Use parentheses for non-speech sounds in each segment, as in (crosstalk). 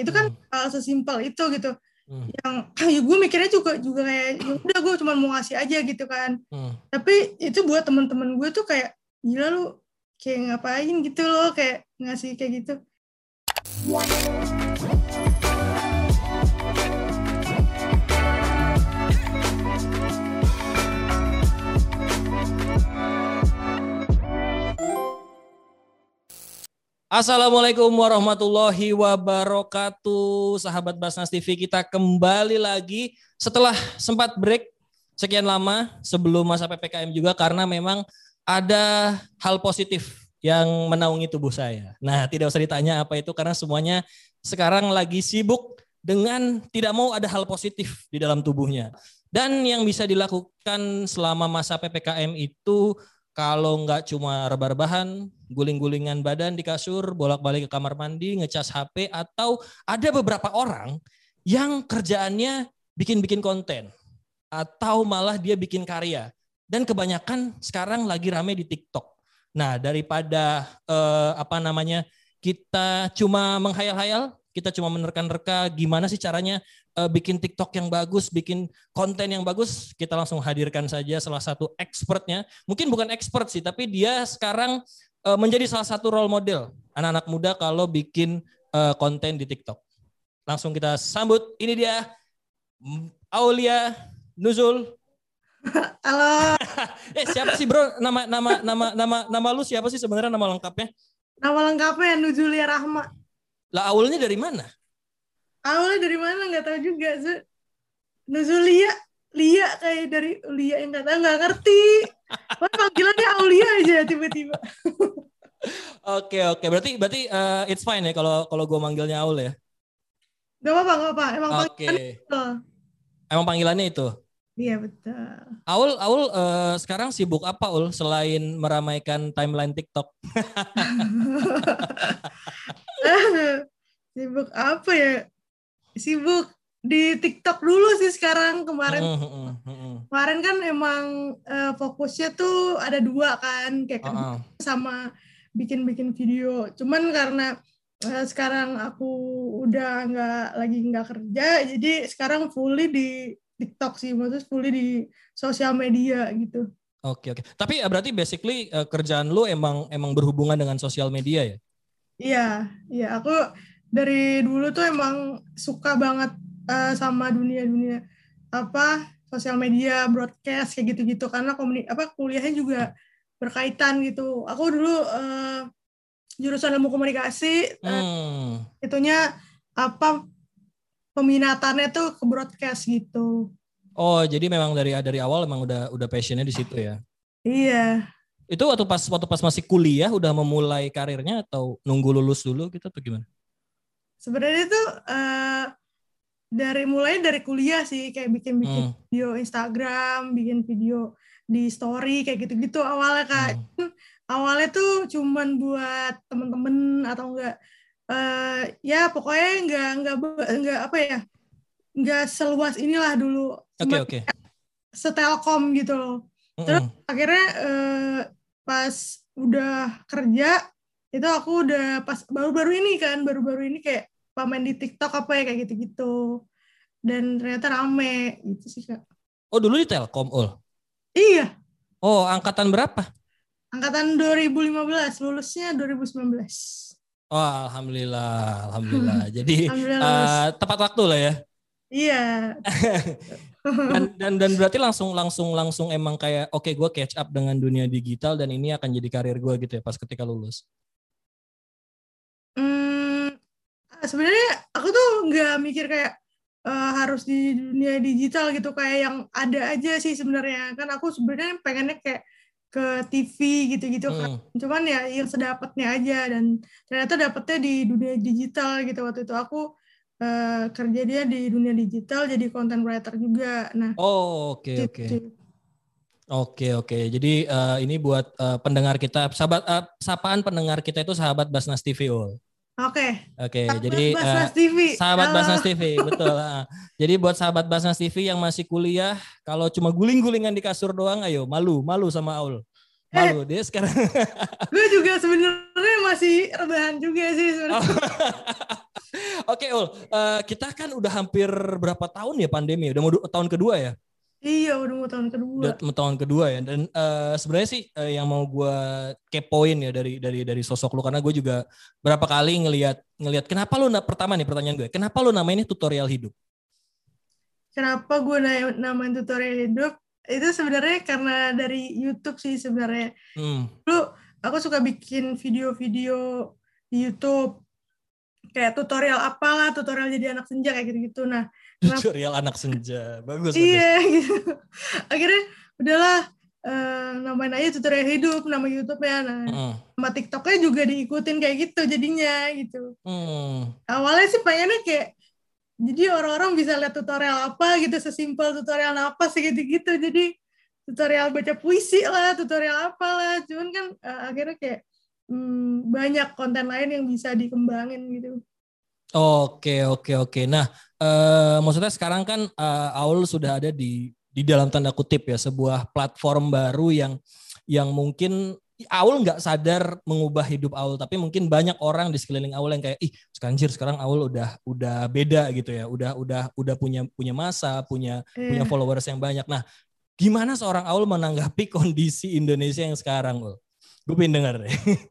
itu kan hmm. hal sesimpel itu gitu hmm. yang (clears throat) ya gue mikirnya juga juga kayak ya udah gue cuma mau ngasih aja gitu kan hmm. tapi itu buat teman-teman gue tuh kayak gila lu kayak ngapain gitu loh kayak ngasih kayak gitu Assalamualaikum warahmatullahi wabarakatuh. Sahabat Basnas TV kita kembali lagi setelah sempat break sekian lama sebelum masa PPKM juga karena memang ada hal positif yang menaungi tubuh saya. Nah, tidak usah ditanya apa itu karena semuanya sekarang lagi sibuk dengan tidak mau ada hal positif di dalam tubuhnya. Dan yang bisa dilakukan selama masa PPKM itu kalau nggak cuma rebah-rebahan, guling-gulingan badan di kasur, bolak-balik ke kamar mandi, ngecas HP, atau ada beberapa orang yang kerjaannya bikin-bikin konten, atau malah dia bikin karya. Dan kebanyakan sekarang lagi rame di TikTok. Nah daripada eh, apa namanya kita cuma menghayal-hayal, kita cuma menerka-nerka gimana sih caranya uh, bikin TikTok yang bagus, bikin konten yang bagus, kita langsung hadirkan saja salah satu expertnya. Mungkin bukan expert sih, tapi dia sekarang uh, menjadi salah satu role model anak-anak muda kalau bikin uh, konten di TikTok. Langsung kita sambut, ini dia Aulia Nuzul. (laughs) Halo. (laughs) eh siapa sih bro? Nama nama nama nama nama lu siapa sih sebenarnya nama lengkapnya? Nama lengkapnya Nuzulia Rahma. Lah awalnya dari mana? Awalnya dari mana nggak tahu juga. Nuzulia, Lia kayak dari Lia yang nggak tahu nggak ngerti. (laughs) Wah panggilannya Aulia aja tiba-tiba. Oke oke berarti berarti uh, it's fine ya kalau kalau gue manggilnya Aul ya. Gak apa-apa gak apa. Emang okay. panggilannya itu. Emang panggilannya itu. Iya betul. Aul Aul uh, sekarang sibuk apa Ul selain meramaikan timeline TikTok? (laughs) sibuk apa ya? Sibuk di TikTok dulu sih sekarang kemarin. Uh, uh, uh, kemarin kan emang uh, fokusnya tuh ada dua kan kayak uh, uh. sama bikin-bikin video. Cuman karena uh, sekarang aku udah nggak lagi nggak kerja, jadi sekarang fully di TikTok sih, maksudnya fully di sosial media gitu. Oke oke. Tapi berarti basically uh, kerjaan lu emang emang berhubungan dengan sosial media ya? Iya, iya aku dari dulu tuh emang suka banget uh, sama dunia-dunia apa sosial media, broadcast kayak gitu-gitu karena komuni apa kuliahnya juga berkaitan gitu. Aku dulu uh, jurusan ilmu komunikasi, hmm. uh, itunya apa peminatannya tuh ke broadcast gitu. Oh, jadi memang dari dari awal emang udah udah passionnya di situ ya? Iya. Itu waktu pas waktu pas masih kuliah udah memulai karirnya atau nunggu lulus dulu gitu atau gimana? Sebenarnya itu uh, dari mulai dari kuliah sih kayak bikin-bikin hmm. video Instagram, bikin video di story kayak gitu-gitu awalnya kak. Hmm. Awalnya tuh cuman buat temen-temen atau enggak uh, ya pokoknya enggak enggak enggak apa ya enggak seluas inilah dulu. Oke okay, oke. Okay. Setelkom gitu loh. Terus mm -hmm. akhirnya uh, pas udah kerja itu aku udah pas baru-baru ini kan baru-baru ini kayak pamen di TikTok apa ya kayak gitu-gitu dan ternyata rame gitu sih kak. Oh dulu di Telkom ul? Iya. Oh angkatan berapa? Angkatan 2015 lulusnya 2019. Oh alhamdulillah alhamdulillah (laughs) jadi alhamdulillah, uh, tepat waktu lah ya. Iya. (laughs) dan, dan dan berarti langsung langsung langsung emang kayak oke okay, gue catch up dengan dunia digital dan ini akan jadi karir gue gitu ya pas ketika lulus. Hmm, sebenarnya aku tuh nggak mikir kayak uh, harus di dunia digital gitu kayak yang ada aja sih sebenarnya kan aku sebenarnya pengennya kayak ke TV gitu-gitu kan. hmm. kan cuman ya yang sedapatnya aja dan ternyata dapetnya di dunia digital gitu waktu itu aku uh, kerja dia di dunia digital jadi content writer juga. Nah, oh oke okay, oke. Okay. Oke oke, jadi uh, ini buat uh, pendengar kita, sahabat uh, sapaan pendengar kita itu sahabat Basnas TV Oke. Okay. Oke, okay, jadi Basnas uh, TV. sahabat Halo. Basnas TV, (laughs) betul. Uh. Jadi buat sahabat Basnas TV yang masih kuliah, kalau cuma guling-gulingan di kasur doang, ayo malu, malu sama Aul. Malu eh, dia sekarang. (laughs) gue juga sebenarnya masih rebahan juga sih sebenarnya. Oh. (laughs) Oke, okay, Ul. Uh, kita kan udah hampir berapa tahun ya pandemi? Udah mau tahun kedua ya? Iya, udah mau tahun kedua. Udah mau tahun kedua ya. Dan uh, sebenarnya sih uh, yang mau gue kepoin ya dari dari dari sosok lu karena gue juga berapa kali ngelihat ngelihat kenapa lu pertama nih pertanyaan gue, kenapa lu namain ini tutorial hidup? Kenapa gue namain tutorial hidup? Itu sebenarnya karena dari YouTube sih sebenarnya. Hmm. Lu aku suka bikin video-video di YouTube kayak tutorial apalah, tutorial jadi anak senja kayak gitu-gitu. Nah, tutorial anak senja, bagus. Iya, (laughs) gitu. Akhirnya udahlah uh, namain aja tutorial hidup nama YouTube-nya. Nah, mm. nama TikTok-nya juga diikutin kayak gitu jadinya gitu. Mm. Awalnya sih pengennya kayak jadi orang-orang bisa lihat tutorial apa gitu sesimpel tutorial apa sih gitu-gitu. Jadi tutorial baca puisi lah, tutorial apalah. Cuman kan uh, akhirnya kayak hmm, banyak konten lain yang bisa dikembangin gitu. Oke oke oke. Nah, uh, maksudnya sekarang kan uh, Aul sudah ada di di dalam tanda kutip ya sebuah platform baru yang yang mungkin Aul nggak sadar mengubah hidup Aul, tapi mungkin banyak orang di sekeliling Aul yang kayak ih sekanjir sekarang Aul udah udah beda gitu ya, udah udah udah punya punya masa, punya yeah. punya followers yang banyak. Nah, gimana seorang Aul menanggapi kondisi Indonesia yang sekarang, Ul? Gue pengen denger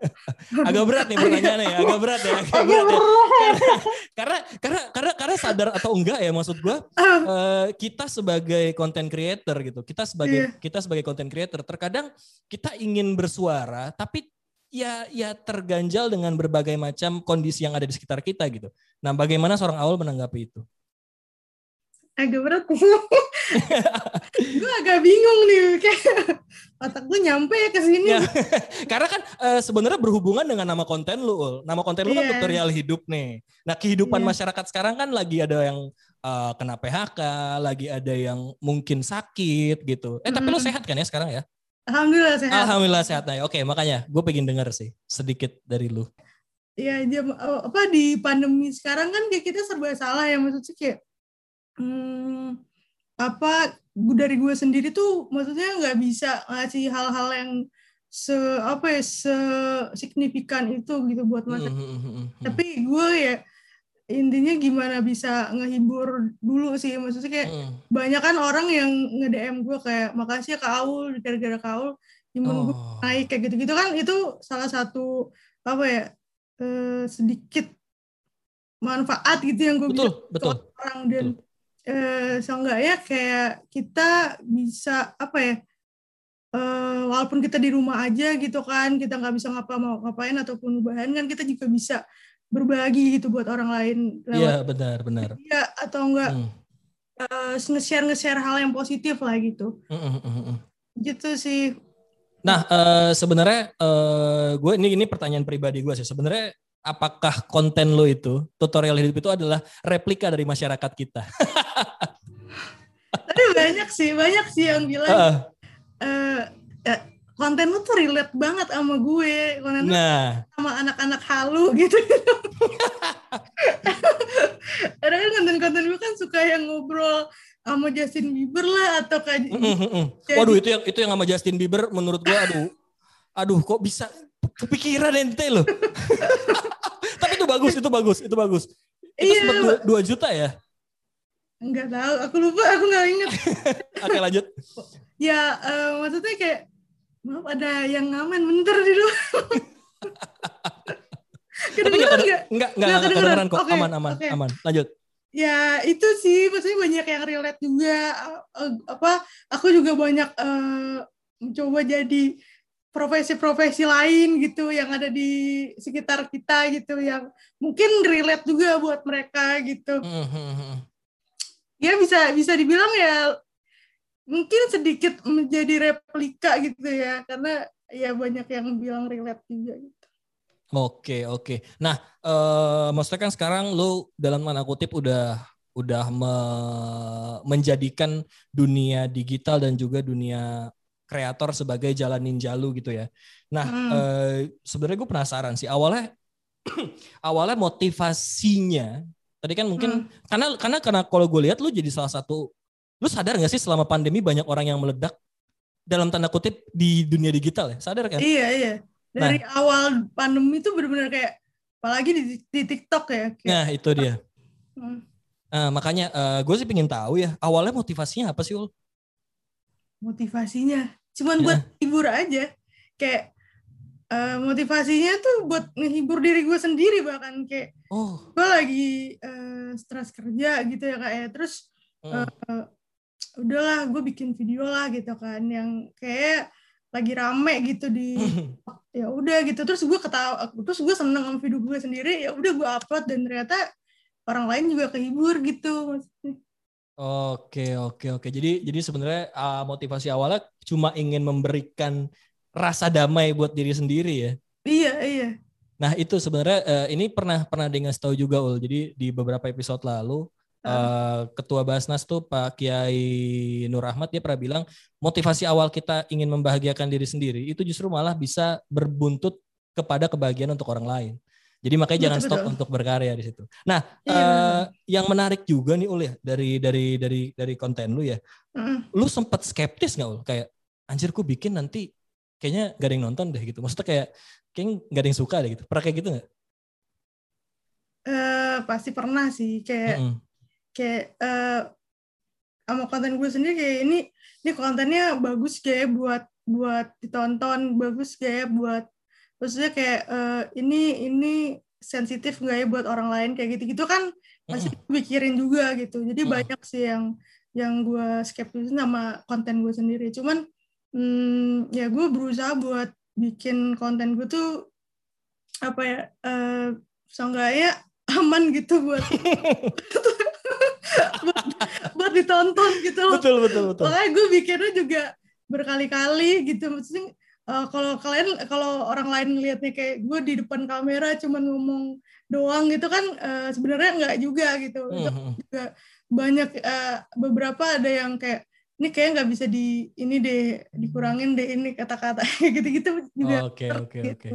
(laughs) agak berat nih pertanyaannya ya, agak berat ya, agak berat ya. (laughs) Karena karena karena karena sadar atau enggak ya maksud gue, uh, kita sebagai content creator gitu, kita sebagai yeah. kita sebagai content creator terkadang kita ingin bersuara tapi ya ya terganjal dengan berbagai macam kondisi yang ada di sekitar kita gitu. Nah, bagaimana seorang awal menanggapi itu? Agak berat (laughs) gue agak bingung nih kayak otak gue nyampe ya ke sini ya, (laughs) karena kan uh, sebenarnya berhubungan dengan nama konten lu Ul. nama konten lu yeah. kan iya. tutorial hidup nih nah kehidupan yeah. masyarakat sekarang kan lagi ada yang uh, kena PHK lagi ada yang mungkin sakit gitu eh tapi mm. lu sehat kan ya sekarang ya Alhamdulillah sehat. Alhamdulillah sehat. Nah, oke, makanya gue pengen denger sih sedikit dari lu. Iya, dia apa di pandemi sekarang kan kayak kita serba salah ya maksudnya kayak hmm, apa dari gue sendiri tuh maksudnya nggak bisa ngasih hal-hal yang se apa ya se signifikan itu gitu buat masa mm -hmm. tapi gue ya intinya gimana bisa ngehibur dulu sih maksudnya kayak mm. banyak kan orang yang nge DM gue kayak makasih ya Kaul gara-gara Kaul imun oh. gue naik kayak gitu-gitu kan itu salah satu apa ya eh, sedikit manfaat gitu yang gue betul, bisa betul, orang dan betul eh, seenggaknya kayak kita bisa apa ya eh, walaupun kita di rumah aja gitu kan kita nggak bisa ngapa mau ngapain ataupun bahan kan kita juga bisa berbagi gitu buat orang lain iya benar benar iya atau enggak hmm. uh, nge-share nge-share hal yang positif lah gitu mm -mm. gitu sih nah uh, sebenarnya uh, gue ini ini pertanyaan pribadi gue sih sebenarnya apakah konten lo itu tutorial hidup itu adalah replika dari masyarakat kita? Tapi banyak sih, banyak sih yang bilang uh. Uh, uh, konten lo tuh relate banget sama gue, konten nah. sama anak-anak halu gitu. (laughs) Karena kan konten-konten gue kan suka yang ngobrol sama Justin Bieber lah atau kayak. Mm -hmm. Waduh itu yang itu yang sama Justin Bieber menurut gue aduh, aduh kok bisa kepikiran ente loh. (laughs) Tapi itu bagus, itu bagus, itu bagus. Itu iya. sempat 2, 2 juta ya? Enggak tahu, aku lupa, aku nggak inget. (laughs) Oke lanjut. Ya, uh, maksudnya kayak, maaf ada yang ngamen bentar di luar. (laughs) Tapi enggak, enggak, enggak, enggak, kedengeran kok, okay, aman, aman, okay. aman. Lanjut. Ya itu sih, maksudnya banyak yang relate juga. Uh, apa, aku juga banyak uh, mencoba jadi profesi-profesi lain gitu yang ada di sekitar kita gitu yang mungkin relate juga buat mereka gitu. Mm-hmm. Ya bisa bisa dibilang ya mungkin sedikit menjadi replika gitu ya karena ya banyak yang bilang relate juga gitu. Oke oke. Nah, uh, maksudnya kan sekarang lu dalam tanda kutip udah udah me menjadikan dunia digital dan juga dunia kreator sebagai jalan ninja lu gitu ya. Nah, hmm. eh, sebenarnya gue penasaran sih awalnya (clears throat) awalnya motivasinya tadi kan mungkin hmm. karena karena karena kalau gue lihat lu jadi salah satu lu sadar nggak sih selama pandemi banyak orang yang meledak dalam tanda kutip di dunia digital ya, sadar kan? Iya iya. Dari nah, awal pandemi itu benar-benar kayak apalagi di, di TikTok ya. Kayak, nah itu dia. Hmm. Nah, makanya uh, eh, gue sih pengen tahu ya awalnya motivasinya apa sih ul? Motivasinya cuman buat ya. hibur aja. Kayak uh, motivasinya tuh buat ngehibur diri gue sendiri bahkan kayak oh. gue lagi uh, stres kerja gitu ya kayak terus hmm. uh, udahlah gue bikin video lah gitu kan yang kayak lagi rame gitu di (laughs) ya udah gitu terus gue ketawa terus gue seneng sama video gue sendiri ya udah gue upload dan ternyata orang lain juga kehibur gitu maksudnya Oke oke oke. Jadi jadi sebenarnya uh, motivasi awalnya cuma ingin memberikan rasa damai buat diri sendiri ya. Iya iya. Nah itu sebenarnya uh, ini pernah pernah dengan tahu juga ul. Jadi di beberapa episode lalu uh, ketua Basnas tuh Pak Kiai Nur Ahmad dia pernah bilang motivasi awal kita ingin membahagiakan diri sendiri itu justru malah bisa berbuntut kepada kebahagiaan untuk orang lain. Jadi makanya betul, jangan stop betul. untuk berkarya di situ. Nah, iya, uh, yang menarik juga nih Ul ya dari dari dari dari konten lu ya. Mm. Lu sempat skeptis nggak Ul? Kayak anjir ku bikin nanti kayaknya gak ada yang nonton deh gitu. Maksudnya kayak kayaknya gak ada yang suka deh gitu. Pernah kayak gitu nggak? Uh, pasti pernah sih kayak mm -hmm. kayak uh, sama konten gue sendiri kayak ini ini kontennya bagus kayak buat buat ditonton bagus kayak buat maksudnya kayak uh, ini ini sensitif nggak ya buat orang lain kayak gitu gitu kan masih mm. pikirin juga gitu jadi mm. banyak sih yang yang gue skeptis sama konten gue sendiri cuman hmm, ya gue berusaha buat bikin konten gue tuh apa ya uh, seenggaknya (laughs) aman gitu buat (laughs) buat, buat ditonton gitu loh. Betul betul betul. Makanya gue bikinnya juga berkali-kali gitu maksudnya uh, kalau kalian kalau orang lain ngelihatnya kayak gue di depan kamera cuman ngomong doang gitu kan uh, sebenarnya nggak juga gitu. Mm -hmm. juga banyak uh, beberapa ada yang kayak ini kayak nggak bisa di ini deh dikurangin deh ini kata-kata. (laughs) Gitu-gitu juga. Oke oke oke.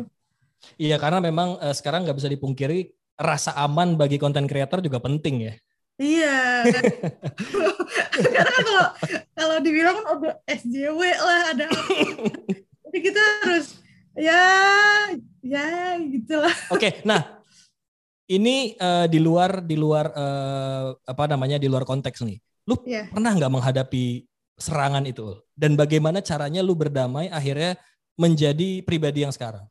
Iya karena memang uh, sekarang nggak bisa dipungkiri rasa aman bagi konten kreator juga penting ya. Iya. (laughs) Karena kalau kalau dibilang kan udah SJW lah ada (laughs) jadi kita harus ya ya gitulah. Oke okay, nah ini uh, di luar di luar uh, apa namanya di luar konteks nih. Lu yeah. pernah nggak menghadapi serangan itu dan bagaimana caranya lu berdamai akhirnya menjadi pribadi yang sekarang?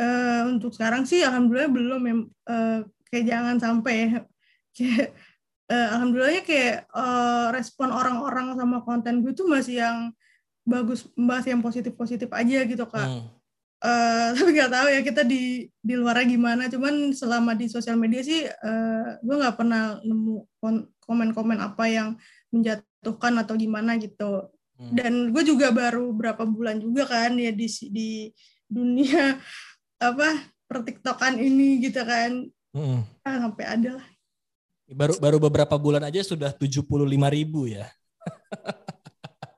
Uh, untuk sekarang sih alhamdulillah belum ya uh, kayak jangan sampai kayak uh, alhamdulillahnya kayak uh, respon orang-orang sama konten gue tuh masih yang bagus membahas yang positif-positif aja gitu kak. Hmm. Uh, (laughs) tapi nggak tahu ya kita di di luarnya gimana. Cuman selama di sosial media sih uh, gue nggak pernah nemu komen-komen apa yang menjatuhkan atau gimana gitu. Hmm. Dan gue juga baru berapa bulan juga kan ya di di dunia (laughs) apa pertiktokan ini gitu kan. Hmm. Ah, sampai ada lah. Baru baru beberapa bulan aja sudah 75 ribu ya.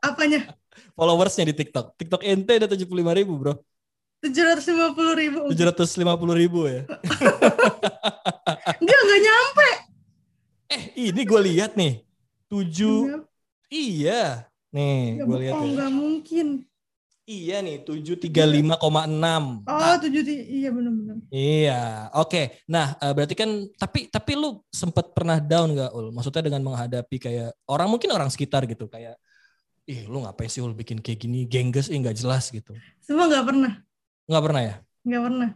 Apanya? Followersnya di TikTok. TikTok ente udah 75 ribu bro. 750 ribu. 750 ribu ya. (laughs) Dia nggak nyampe. Eh ini gue lihat nih. 7. Iya. Nih gue lihat. Oh nggak mungkin. Iya nih, 735,6. Oh, 7 iya benar-benar. Iya, oke. Okay. Nah, eh, berarti kan tapi tapi lu sempat pernah down gak Ul? Maksudnya dengan menghadapi kayak orang mungkin orang sekitar gitu kayak ih lu ngapain sih lu bikin kayak gini? Gengges ih nggak jelas gitu. Semua nggak pernah. Nggak pernah ya? Nggak pernah.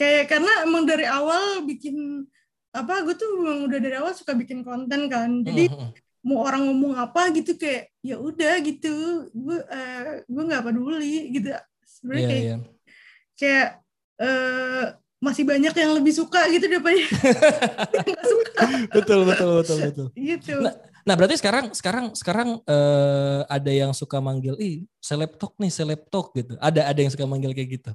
Kayak karena emang dari awal bikin apa gue tuh emang udah dari awal suka bikin konten kan. Jadi mm -hmm. mau orang ngomong apa gitu kayak ya udah gitu. Gue uh, gue nggak peduli gitu. Sebenarnya yeah, kayak yeah. kayak uh, masih banyak yang lebih suka gitu daripada (laughs) yang suka. Betul betul betul betul. Gitu. Nah, Nah berarti sekarang sekarang sekarang uh, ada yang suka manggil, ih seleptok nih seleptok gitu. Ada ada yang suka manggil kayak gitu.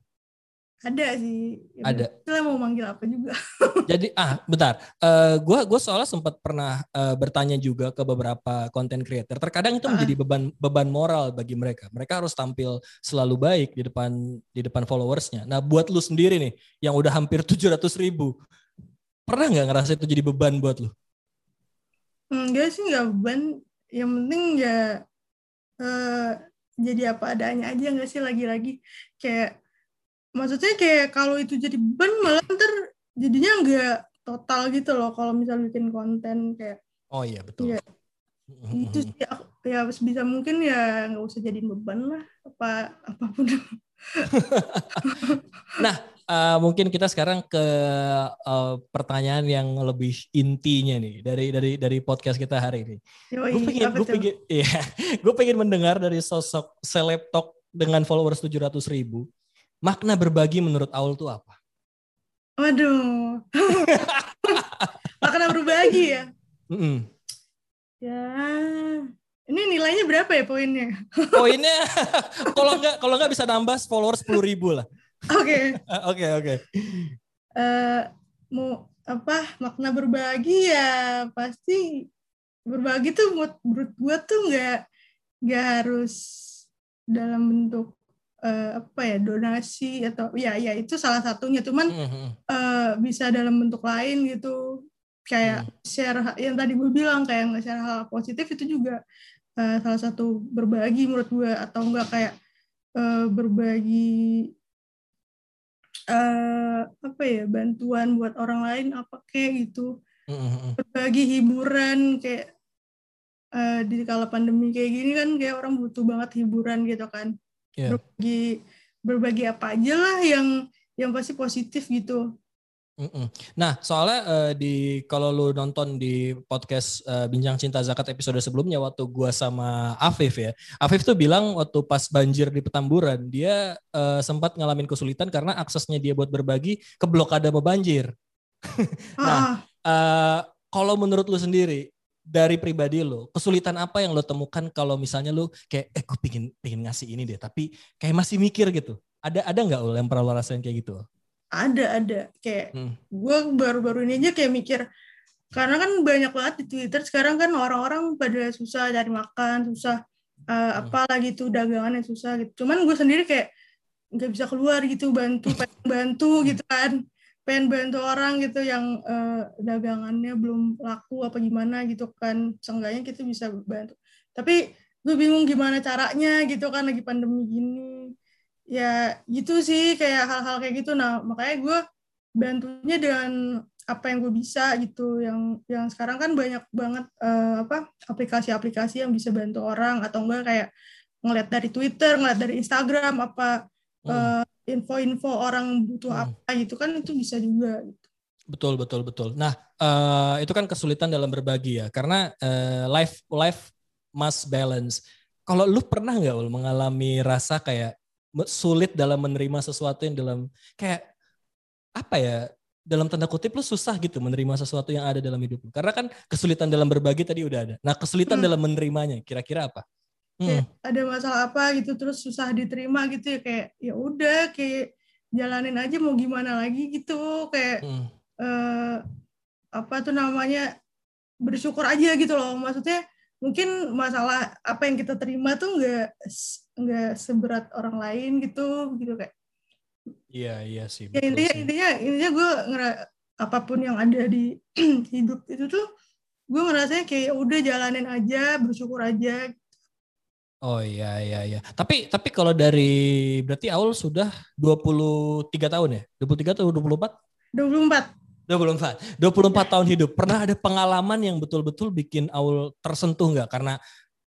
Ada sih. Ya, ada. Kita mau manggil apa juga. (laughs) Jadi ah bentar, uh, gua gua soalnya sempat pernah uh, bertanya juga ke beberapa content creator. Terkadang itu menjadi beban beban moral bagi mereka. Mereka harus tampil selalu baik di depan di depan followersnya. Nah buat lu sendiri nih yang udah hampir 700 ribu, pernah nggak ngerasa itu jadi beban buat lu? Enggak sih, enggak beban. Yang penting ya uh, jadi apa adanya aja nggak sih lagi-lagi. Kayak maksudnya kayak kalau itu jadi beban malah ntar jadinya nggak total gitu loh kalau misal bikin konten kayak oh iya betul. Ya, itu sih ya bisa mungkin ya nggak usah jadi beban lah apa apa pun (laughs) nah uh, mungkin kita sekarang ke uh, pertanyaan yang lebih intinya nih dari dari dari podcast kita hari ini. Gue pengen gue pengen (laughs) ya gue pengen mendengar dari sosok seleb talk dengan followers tujuh ratus ribu makna berbagi menurut Aul tuh apa? Waduh, (laughs) makna berbagi ya? Mm -mm. Ya, ini nilainya berapa ya poinnya? Poinnya (laughs) kalau nggak kalau nggak bisa nambah followers sepuluh ribu lah. Oke. (laughs) Oke oke. Eh, mau apa makna berbagi ya pasti berbagi tuh menurut gue tuh nggak nggak harus dalam bentuk uh, apa ya donasi atau ya ya itu salah satunya cuman uh, bisa dalam bentuk lain gitu kayak mm. share yang tadi gue bilang kayak nge-share hal positif itu juga uh, salah satu berbagi menurut gue atau enggak kayak uh, berbagi uh, apa ya bantuan buat orang lain apa kayak gitu mm-hmm. berbagi hiburan kayak uh, di kala pandemi kayak gini kan kayak orang butuh banget hiburan gitu kan yeah. berbagi berbagi apa aja lah yang yang pasti positif gitu Nah, soalnya uh, di kalau lu nonton di podcast uh, Bincang Cinta Zakat episode sebelumnya waktu gua sama Afif ya. Afif tuh bilang waktu pas banjir di Petamburan, dia uh, sempat ngalamin kesulitan karena aksesnya dia buat berbagi ke blokade sama banjir. (laughs) nah, uh, kalau menurut lu sendiri dari pribadi lo, kesulitan apa yang lo temukan kalau misalnya lo kayak eh gue pingin pingin ngasih ini deh, tapi kayak masih mikir gitu. Ada ada nggak lo yang pernah lo rasain kayak gitu? Ada ada. Kayak hmm. gue baru-baru ini aja kayak mikir karena kan banyak banget di Twitter sekarang kan orang-orang pada susah cari makan susah uh, apa lagi tuh dagangannya susah gitu. Cuman gue sendiri kayak nggak bisa keluar gitu bantu (laughs) pengen bantu gitu kan. Pengen bantu orang gitu yang uh, dagangannya belum laku apa gimana gitu kan. Seenggaknya kita bisa bantu. Tapi gue bingung gimana caranya gitu kan lagi pandemi gini ya gitu sih kayak hal-hal kayak gitu nah makanya gue bantunya dengan apa yang gue bisa gitu yang yang sekarang kan banyak banget uh, apa aplikasi-aplikasi yang bisa bantu orang atau enggak kayak ngeliat dari Twitter ngeliat dari Instagram apa hmm. uh, info-info orang butuh hmm. apa gitu kan itu bisa juga gitu. Betul betul betul. Nah uh, itu kan kesulitan dalam berbagi ya karena uh, life life must balance. Kalau lu pernah nggak mengalami rasa kayak sulit dalam menerima sesuatu yang dalam kayak apa ya dalam tanda kutip lu susah gitu menerima sesuatu yang ada dalam hidup lu. Karena kan kesulitan dalam berbagi tadi udah ada. Nah, kesulitan hmm. dalam menerimanya kira-kira apa? Hmm. ada masalah apa gitu terus susah diterima gitu ya kayak ya udah kayak jalanin aja mau gimana lagi gitu kayak hmm. eh, apa tuh namanya bersyukur aja gitu loh. Maksudnya mungkin masalah apa yang kita terima tuh nggak nggak seberat orang lain gitu gitu kayak iya iya sih ya, intinya sih. intinya intinya gue ngera apa pun yang ada di (clears throat) hidup itu tuh gue ngerasanya kayak udah jalanin aja bersyukur aja Oh iya iya iya. Tapi tapi kalau dari berarti awal sudah 23 tahun ya? 23 atau 24? 24. 24. 24 tahun hidup. Pernah ada pengalaman yang betul-betul bikin Aul tersentuh nggak? Karena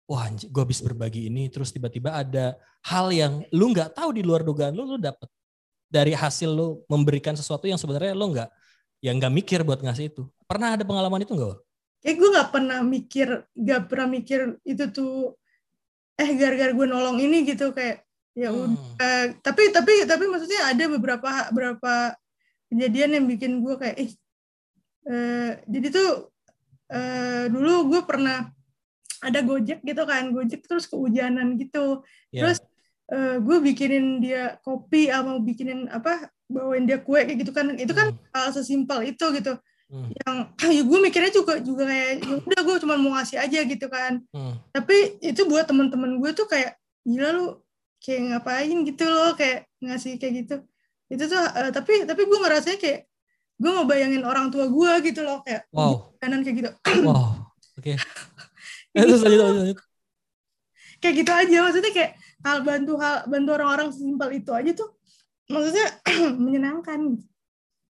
wah gue habis berbagi ini terus tiba-tiba ada hal yang lu nggak tahu di luar dugaan lu lu dapet dari hasil lu memberikan sesuatu yang sebenarnya lu nggak yang nggak mikir buat ngasih itu pernah ada pengalaman itu nggak? Kayak gue nggak pernah mikir nggak pernah mikir itu tuh eh gara-gara gue nolong ini gitu kayak ya hmm. udah tapi tapi tapi maksudnya ada beberapa beberapa kejadian yang bikin gue kayak eh, eh jadi tuh eh, dulu gue pernah ada Gojek gitu kan Gojek terus kehujanan gitu yeah. terus uh, gue bikinin dia kopi sama bikinin apa bawain dia kue kayak gitu kan itu kan mm. hal sesimpel itu gitu mm. yang (clears throat) ya gue mikirnya juga juga kayak ya udah gue cuma mau ngasih aja gitu kan mm. tapi itu buat teman-teman gue tuh kayak gila lu kayak ngapain gitu loh kayak ngasih kayak gitu itu tuh uh, tapi tapi gue ngerasanya kayak gue mau bayangin orang tua gue gitu loh kayak wow. kanan kayak gitu (coughs) wow oke (coughs) okay. lanjut, lanjut, lanjut. kayak gitu aja maksudnya kayak hal bantu hal bantu orang-orang simpel itu aja tuh maksudnya (coughs) menyenangkan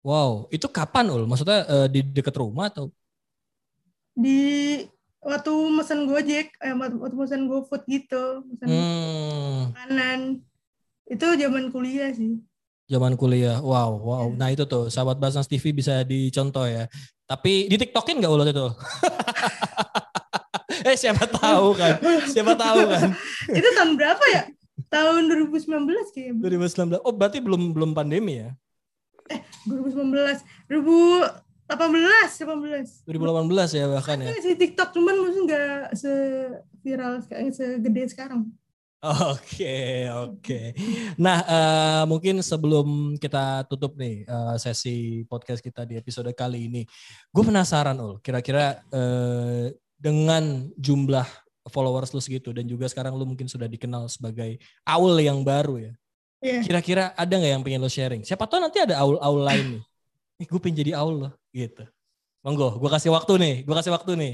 wow itu kapan ul maksudnya uh, di dekat rumah atau di waktu mesen Gojek, eh, waktu mesen GoFood gitu, mesen hmm. makanan. Itu zaman kuliah sih. Zaman kuliah, wow, wow. Ya. Nah itu tuh, sahabat Basnas TV bisa dicontoh ya. Tapi di TikTokin nggak ulat itu? (laughs) eh siapa tahu kan, siapa tahu kan. (laughs) itu tahun berapa ya? Tahun 2019 kayaknya. 2019. Oh berarti belum belum pandemi ya? Eh 2019. 2000 18, 18. 2018 ya bahkan ya. Si TikTok cuman mungkin nggak se viral segede sekarang. Oke, oke. Nah, uh, mungkin sebelum kita tutup nih uh, sesi podcast kita di episode kali ini, gue penasaran ul, kira-kira uh, dengan jumlah followers lu segitu dan juga sekarang lu mungkin sudah dikenal sebagai Aul yang baru ya. Yeah. Kira-kira ada nggak yang pengen lo sharing? Siapa tahu nanti ada Aul-Aul lain nih eh gue pengen jadi Aul loh gitu. Monggo, gue kasih waktu nih, gue kasih waktu nih.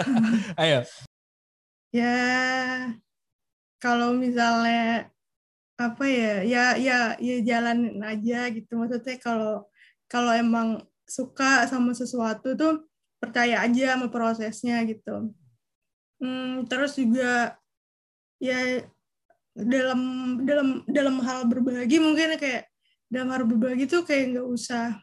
(laughs) Ayo. Ya, kalau misalnya apa ya, ya ya ya jalanin aja gitu. Maksudnya kalau kalau emang suka sama sesuatu tuh percaya aja sama prosesnya gitu. Hmm, terus juga ya dalam dalam dalam hal berbagi mungkin kayak dalam hal berbagi tuh kayak nggak usah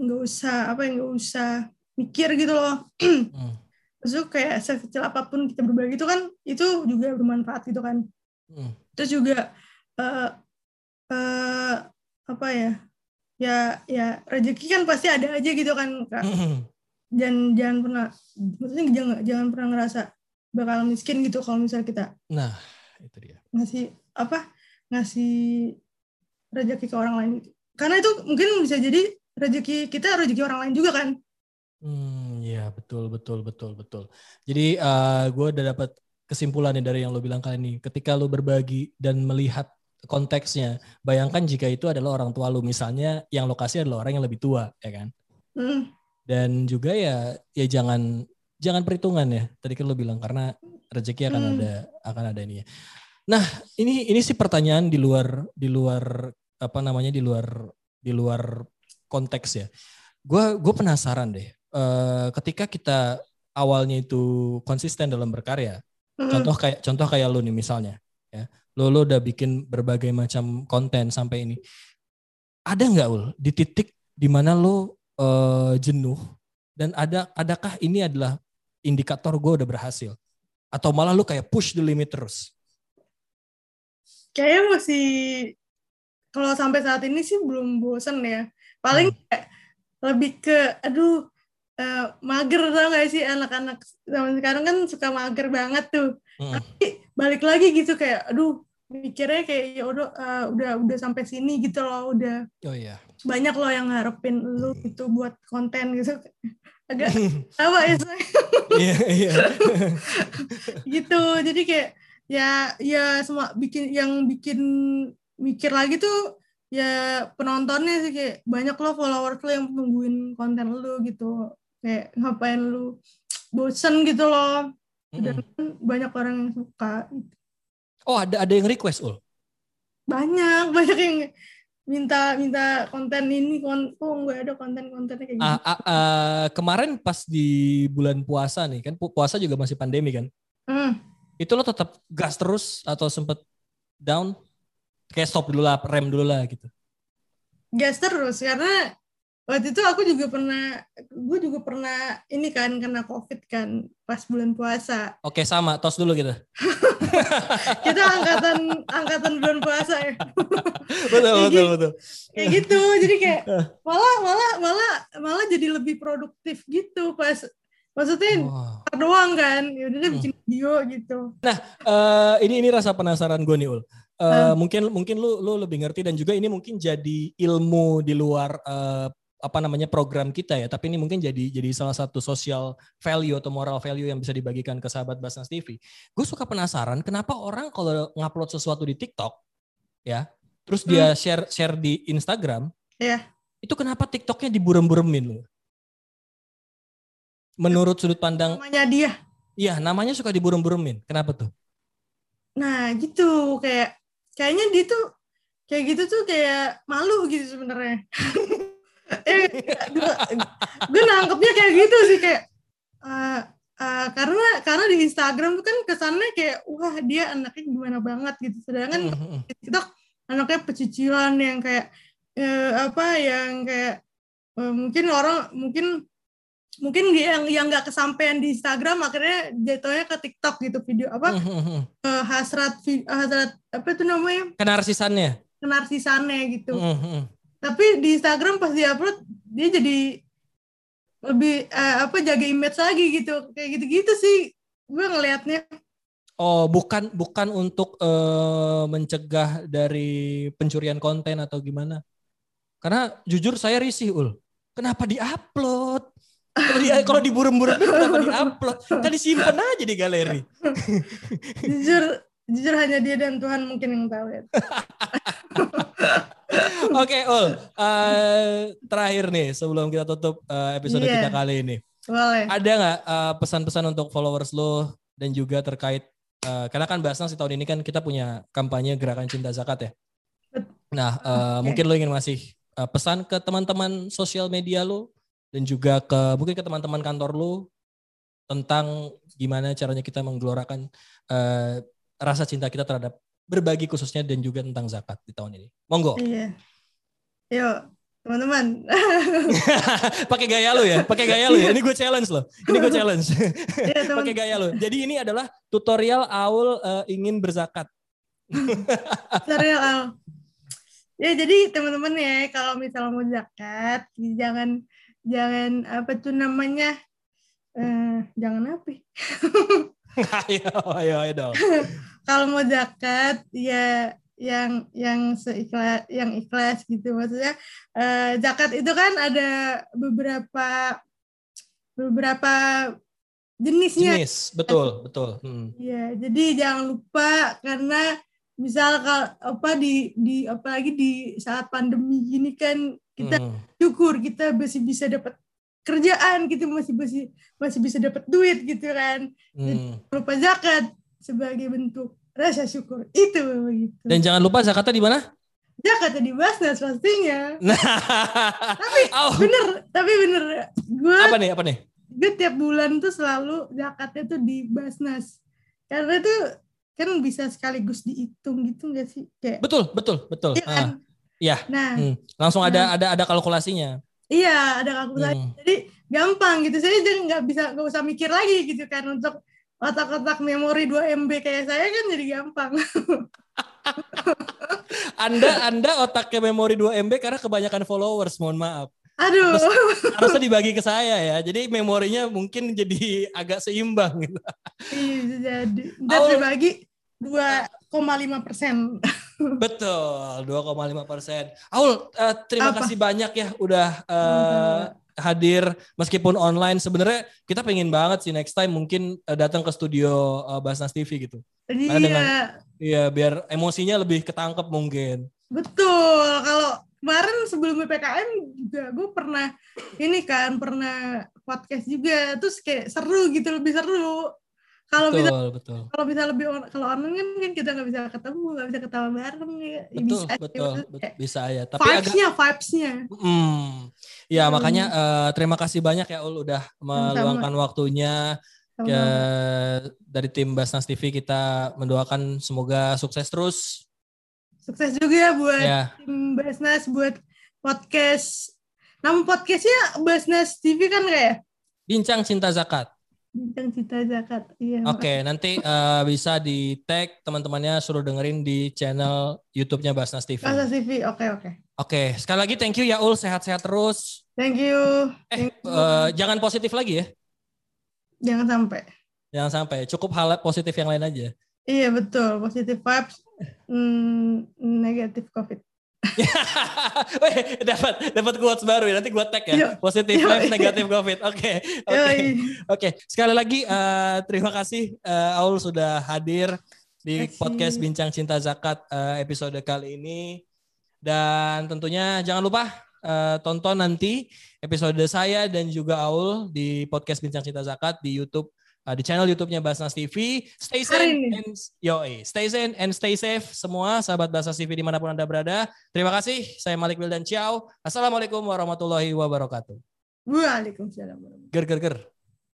nggak usah apa yang nggak usah mikir gitu loh (clears throat) hmm. Terus kayak sekecil apa pun kita berbagi itu kan itu juga bermanfaat gitu kan. Hmm. terus juga uh, uh, apa ya ya ya rezeki kan pasti ada aja gitu kan kak. Hmm. jangan jangan pernah maksudnya jangan jangan pernah ngerasa bakal miskin gitu kalau misal kita nah itu dia. ngasih apa ngasih rezeki ke orang lain. Karena itu mungkin bisa jadi rezeki kita rezeki orang lain juga kan. Hmm ya betul betul betul betul jadi uh, eh, gue udah dapat kesimpulannya dari yang lo bilang kali ini ketika lo berbagi dan melihat konteksnya bayangkan jika itu adalah orang tua lo misalnya yang lokasi adalah orang yang lebih tua ya kan hmm. dan juga ya ya jangan jangan perhitungan ya tadi kan lo bilang karena rezeki akan hmm. ada akan ada ini ya nah ini ini sih pertanyaan di luar di luar apa namanya di luar di luar konteks ya. Gue gue penasaran deh. Uh, ketika kita awalnya itu konsisten dalam berkarya, mm. contoh kayak contoh kayak lo nih misalnya, ya, lo lo udah bikin berbagai macam konten sampai ini. Ada nggak ul di titik di mana lo uh, jenuh dan ada adakah ini adalah indikator gue udah berhasil atau malah lo kayak push the limit terus? Kayaknya masih kalau sampai saat ini sih belum bosen ya paling hmm. lebih ke aduh uh, mager tau gak sih anak-anak zaman sekarang kan suka mager banget tuh. Hmm. tapi balik lagi gitu kayak aduh mikirnya kayak ya udah uh, udah udah sampai sini gitu loh udah oh iya. banyak loh yang ngarepin lu hmm. itu buat konten gitu. (laughs) Agak apa ya iya iya. (laughs) Gitu jadi kayak ya ya semua bikin yang bikin mikir lagi tuh ya penontonnya sih kayak banyak lo followers lo yang nungguin konten lo gitu kayak ngapain lo bosen gitu loh dan mm-hmm. banyak orang yang suka oh ada ada yang request ul banyak (laughs) banyak yang minta minta konten ini kon oh nggak ada konten kontennya kayak gitu. Uh, uh, uh, kemarin pas di bulan puasa nih kan puasa juga masih pandemi kan. Mm. Itu lo tetap gas terus atau sempet down? kayak stop dulu lah, rem dulu lah gitu. Gas terus karena waktu itu aku juga pernah, gue juga pernah ini kan kena covid kan pas bulan puasa. Oke sama, tos dulu gitu. (laughs) Kita angkatan angkatan bulan puasa ya. (laughs) betul betul betul. Kayak gitu, jadi kayak (laughs) malah malah malah malah jadi lebih produktif gitu pas maksudnya wow. doang kan ya udah hmm. bikin video gitu nah uh, ini ini rasa penasaran gue nih ul uh, hmm. mungkin mungkin lu lu lebih ngerti dan juga ini mungkin jadi ilmu di luar uh, apa namanya program kita ya. Tapi ini mungkin jadi jadi salah satu social value atau moral value yang bisa dibagikan ke sahabat Basnas TV gue suka penasaran kenapa orang kalau ngupload sesuatu di TikTok ya terus dia hmm. share share di Instagram ya yeah. itu kenapa TikToknya diburem-buremin lu? Menurut sudut pandang namanya dia. Iya namanya suka diburem-buremin. Kenapa tuh? Nah gitu. Kayak kayaknya dia tuh kayak gitu tuh kayak malu gitu sebenarnya (laughs) eh gue, gue nangkepnya kayak gitu sih kayak uh, uh, karena karena di Instagram tuh kan kesannya kayak wah dia anaknya gimana banget gitu sedangkan mm-hmm. TikTok anaknya pecicilan yang kayak uh, apa yang kayak uh, mungkin orang mungkin mungkin dia yang yang nggak kesampaian di Instagram akhirnya jatuhnya ke TikTok gitu video apa mm-hmm. uh, hasrat hasrat apa itu namanya kenarsisannya kenarsisannya gitu mm-hmm. Tapi di Instagram pas dia upload dia jadi lebih uh, apa jaga image lagi gitu. Kayak gitu-gitu sih gue ngelihatnya oh bukan bukan untuk uh, mencegah dari pencurian konten atau gimana? Karena jujur saya risih ul. Kenapa diupload? Kalau di kalau diburem-burem kenapa diupload? Kan disimpan aja di galeri. (laughs) Jujur jujur hanya dia dan Tuhan mungkin yang tahu ya (laughs) (laughs) Oke, okay, Ul. Uh, terakhir nih sebelum kita tutup uh, episode yeah. kita kali ini. Boleh. Ada nggak uh, pesan-pesan untuk followers lo dan juga terkait uh, karena kan Basnas di tahun ini kan kita punya kampanye gerakan cinta zakat ya. Nah, uh, okay. mungkin lo ingin masih uh, pesan ke teman-teman sosial media lo dan juga ke mungkin ke teman-teman kantor lo tentang gimana caranya kita menggelorakan uh, rasa cinta kita terhadap berbagi khususnya dan juga tentang zakat di tahun ini. Monggo. Iya. Yuk, teman-teman. (laughs) pakai gaya lu ya, pakai gaya lu ya. Ini gue challenge loh. Ini gue challenge. Iya, (laughs) pakai gaya lu. Jadi ini adalah tutorial Aul uh, ingin berzakat. (laughs) tutorial Aul. Ya jadi teman-teman ya kalau misalnya mau zakat jangan jangan apa tuh namanya uh, jangan apa? ayo ayo ayo dong kalau mau zakat ya yang yang seikhlas yang ikhlas gitu maksudnya uh, zakat itu kan ada beberapa beberapa jenisnya jenis betul betul hmm. ya jadi jangan lupa karena misal kalau apa di di apalagi di saat pandemi gini kan kita hmm. syukur kita masih bisa dapat kerjaan gitu masih masih masih bisa dapat duit gitu kan hmm. lupa zakat sebagai bentuk rasa syukur itu begitu. Dan jangan lupa zakatnya di mana? Zakatnya di Basnas pastinya. Nah. tapi (laughs) oh. bener, tapi bener. Gua, apa nih? Apa nih? Gue tiap bulan tuh selalu zakatnya tuh di Basnas. Karena tuh kan bisa sekaligus dihitung gitu gak sih? Kayak, betul, betul, betul. Iya. Kan? Ah. Iya. Nah, hmm. langsung nah, ada ada ada kalkulasinya. Iya, ada kalkulasi. Hmm. Jadi gampang gitu. Saya jadi nggak bisa nggak usah mikir lagi gitu kan untuk otak-otak memori 2 MB kayak saya kan jadi gampang. (laughs) anda Anda otaknya memori 2 MB karena kebanyakan followers, mohon maaf. Aduh. Harus, harusnya dibagi ke saya ya. Jadi memorinya mungkin jadi agak seimbang gitu. Iya, jadi. Dan oh. dibagi 2,5 persen. Betul, 2,5 persen. Aul, uh, terima Apa? kasih banyak ya udah uh, hadir meskipun online sebenarnya kita pengen banget sih next time mungkin uh, datang ke studio uh, Basnas TV gitu. Iya. dengan, iya biar emosinya lebih ketangkep mungkin. Betul. Kalau kemarin sebelum PPKM juga gue pernah ini kan pernah podcast juga terus kayak seru gitu lebih seru kalau bisa betul. kalau bisa lebih kalau online kan, kan kita nggak bisa ketemu nggak bisa ketawa bareng ya betul bisa betul, betul bisa ya tapi vibesnya agak, vibesnya hmm, ya hmm. makanya uh, terima kasih banyak ya ul udah meluangkan Sama. waktunya ya, dari tim Basnas TV kita mendoakan semoga sukses terus sukses juga ya buat ya. tim Basnas buat podcast nama podcastnya Basnas TV kan kayak Bincang Cinta Zakat Bincang Cita Zakat. Iya. Oke, okay, nanti uh, bisa di tag teman-temannya suruh dengerin di channel YouTube-nya Basnas TV. Basnas TV, oke okay, oke. Okay. Oke, okay, sekali lagi thank you ya Ul, sehat-sehat terus. Thank you. Eh, thank you. Uh, jangan positif lagi ya. Jangan sampai. Jangan sampai, cukup hal positif yang lain aja. Iya betul, positif vibes, mm, negatif COVID. (laughs) Weh, dapat dapat quotes baru ya. Nanti gua tag ya. Positif life, negatif COVID. Oke. (laughs) Oke. Oke. Sekali lagi uh, terima kasih uh, Aul sudah hadir di podcast Bincang Cinta Zakat uh, episode kali ini. Dan tentunya jangan lupa uh, tonton nanti episode saya dan juga Aul di podcast Bincang Cinta Zakat di YouTube uh, di channel YouTube-nya Basnas TV. Stay safe and yo, stay safe and stay safe semua sahabat Basnas TV di mana pun anda berada. Terima kasih. Saya Malik Wildan Ciao. Assalamualaikum warahmatullahi wabarakatuh. Waalaikumsalam. Ger ger ger.